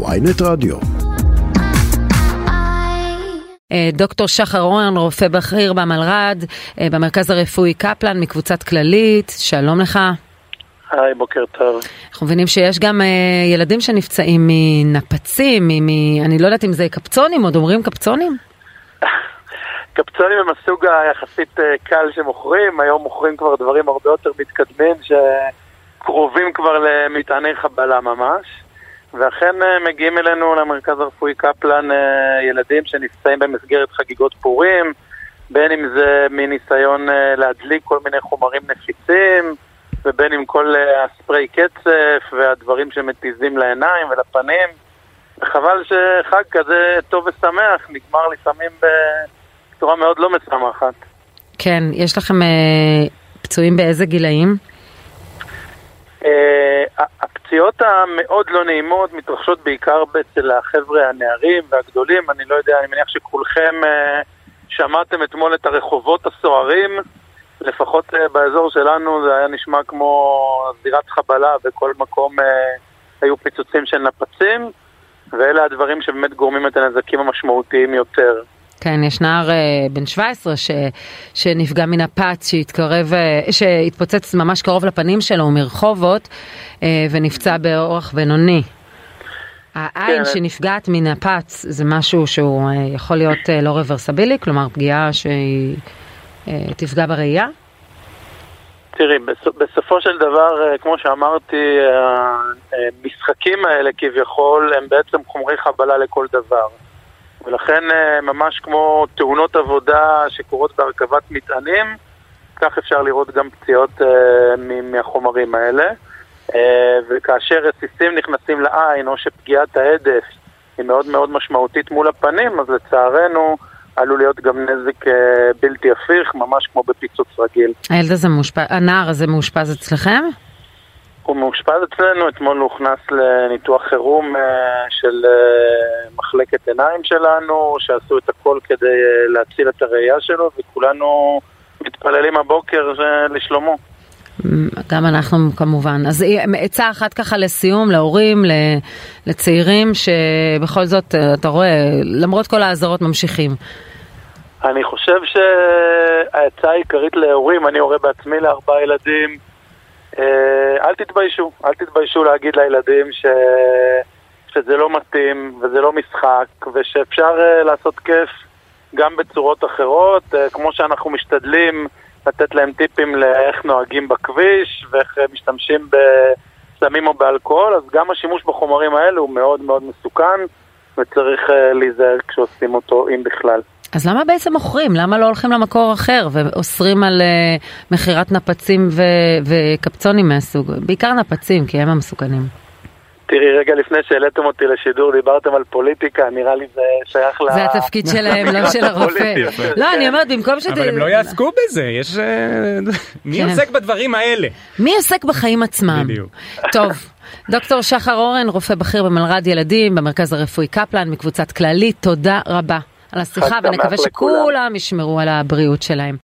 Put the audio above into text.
ויינט רדיו. דוקטור שחר אורן, רופא בכיר במלר"ד, במרכז הרפואי קפלן מקבוצת כללית, שלום לך. היי, בוקר טוב. אנחנו מבינים שיש גם uh, ילדים שנפצעים מנפצים, מ... מ... אני לא יודעת אם זה קפצונים, עוד אומרים קפצונים? קפצונים הם הסוג היחסית קל שמוכרים, היום מוכרים כבר דברים הרבה יותר מתקדמים שקרובים כבר למטעני חבלה ממש. ואכן uh, מגיעים אלינו למרכז הרפואי קפלן uh, ילדים שנפצעים במסגרת חגיגות פורים, בין אם זה מניסיון uh, להדליק כל מיני חומרים נפיצים, ובין אם כל הספרי קצף והדברים שמתיזים לעיניים ולפנים. וחבל שחג כזה טוב ושמח נגמר לפעמים בצורה מאוד לא משמחת. כן, יש לכם אה, פצועים באיזה גילאים? אה, הפציעות המאוד לא נעימות מתרחשות בעיקר אצל החבר'ה הנערים והגדולים. אני לא יודע, אני מניח שכולכם אה, שמעתם אתמול את הרחובות הסוערים. לפחות uh, באזור שלנו זה היה נשמע כמו זירת חבלה, בכל מקום uh, היו פיצוצים של נפצים, ואלה הדברים שבאמת גורמים את הנזקים המשמעותיים יותר. כן, יש נער uh, בן 17 ש, שנפגע מנפץ, שהתקרב, uh, שהתפוצץ ממש קרוב לפנים שלו מרחובות, uh, ונפצע באורח בינוני. העין כן. שנפגעת מנפץ זה משהו שהוא יכול להיות לא רוורסבילי, כלומר פגיעה שהיא... תפגע בראייה? תראי, בסופו של דבר, כמו שאמרתי, המשחקים האלה כביכול הם בעצם חומרי חבלה לכל דבר. ולכן ממש כמו תאונות עבודה שקורות בהרכבת מטענים, כך אפשר לראות גם פציעות מהחומרים האלה. וכאשר רסיסים נכנסים לעין או שפגיעת ההדף היא מאוד מאוד משמעותית מול הפנים, אז לצערנו עלול להיות גם נזק בלתי הפיך, ממש כמו בפיצוץ רגיל. הילד הזה מאושפז, הנער הזה מאושפז אצלכם? הוא מאושפז אצלנו, אתמול הוא הוכנס לניתוח חירום של מחלקת עיניים שלנו, שעשו את הכל כדי להציל את הראייה שלו, וכולנו מתפללים הבוקר לשלומו. גם אנחנו כמובן. אז עצה אחת ככה לסיום, להורים, לצעירים, שבכל זאת, אתה רואה, למרות כל האזהרות ממשיכים. אני חושב שהעצה העיקרית להורים, אני הורה בעצמי לארבעה ילדים, אל תתביישו, אל תתביישו להגיד לילדים ש... שזה לא מתאים וזה לא משחק ושאפשר לעשות כיף גם בצורות אחרות, כמו שאנחנו משתדלים לתת להם טיפים לאיך נוהגים בכביש ואיך משתמשים בסמים או באלכוהול, אז גם השימוש בחומרים האלה הוא מאוד מאוד מסוכן וצריך להיזהר כשעושים אותו, אם בכלל. אז למה בעצם מוכרים? למה לא הולכים למקור אחר ואוסרים על uh, מכירת נפצים ו- וקפצונים מהסוג? בעיקר נפצים, כי הם המסוכנים. תראי, רגע לפני שהעליתם אותי לשידור, דיברתם על פוליטיקה, נראה לי זה שייך ל... זה התפקיד שלהם, לא של הרופא. לא, אני אומרת, במקום ש... אבל הם לא יעסקו בזה, יש... מי עוסק בדברים האלה? מי עוסק בחיים עצמם? בדיוק. טוב. דוקטור שחר אורן, רופא בכיר במלר"ד ילדים במרכז הרפואי קפלן מקבוצת כללית, תודה רבה על השיחה ונקווה שכולם ישמרו על הבריאות שלהם.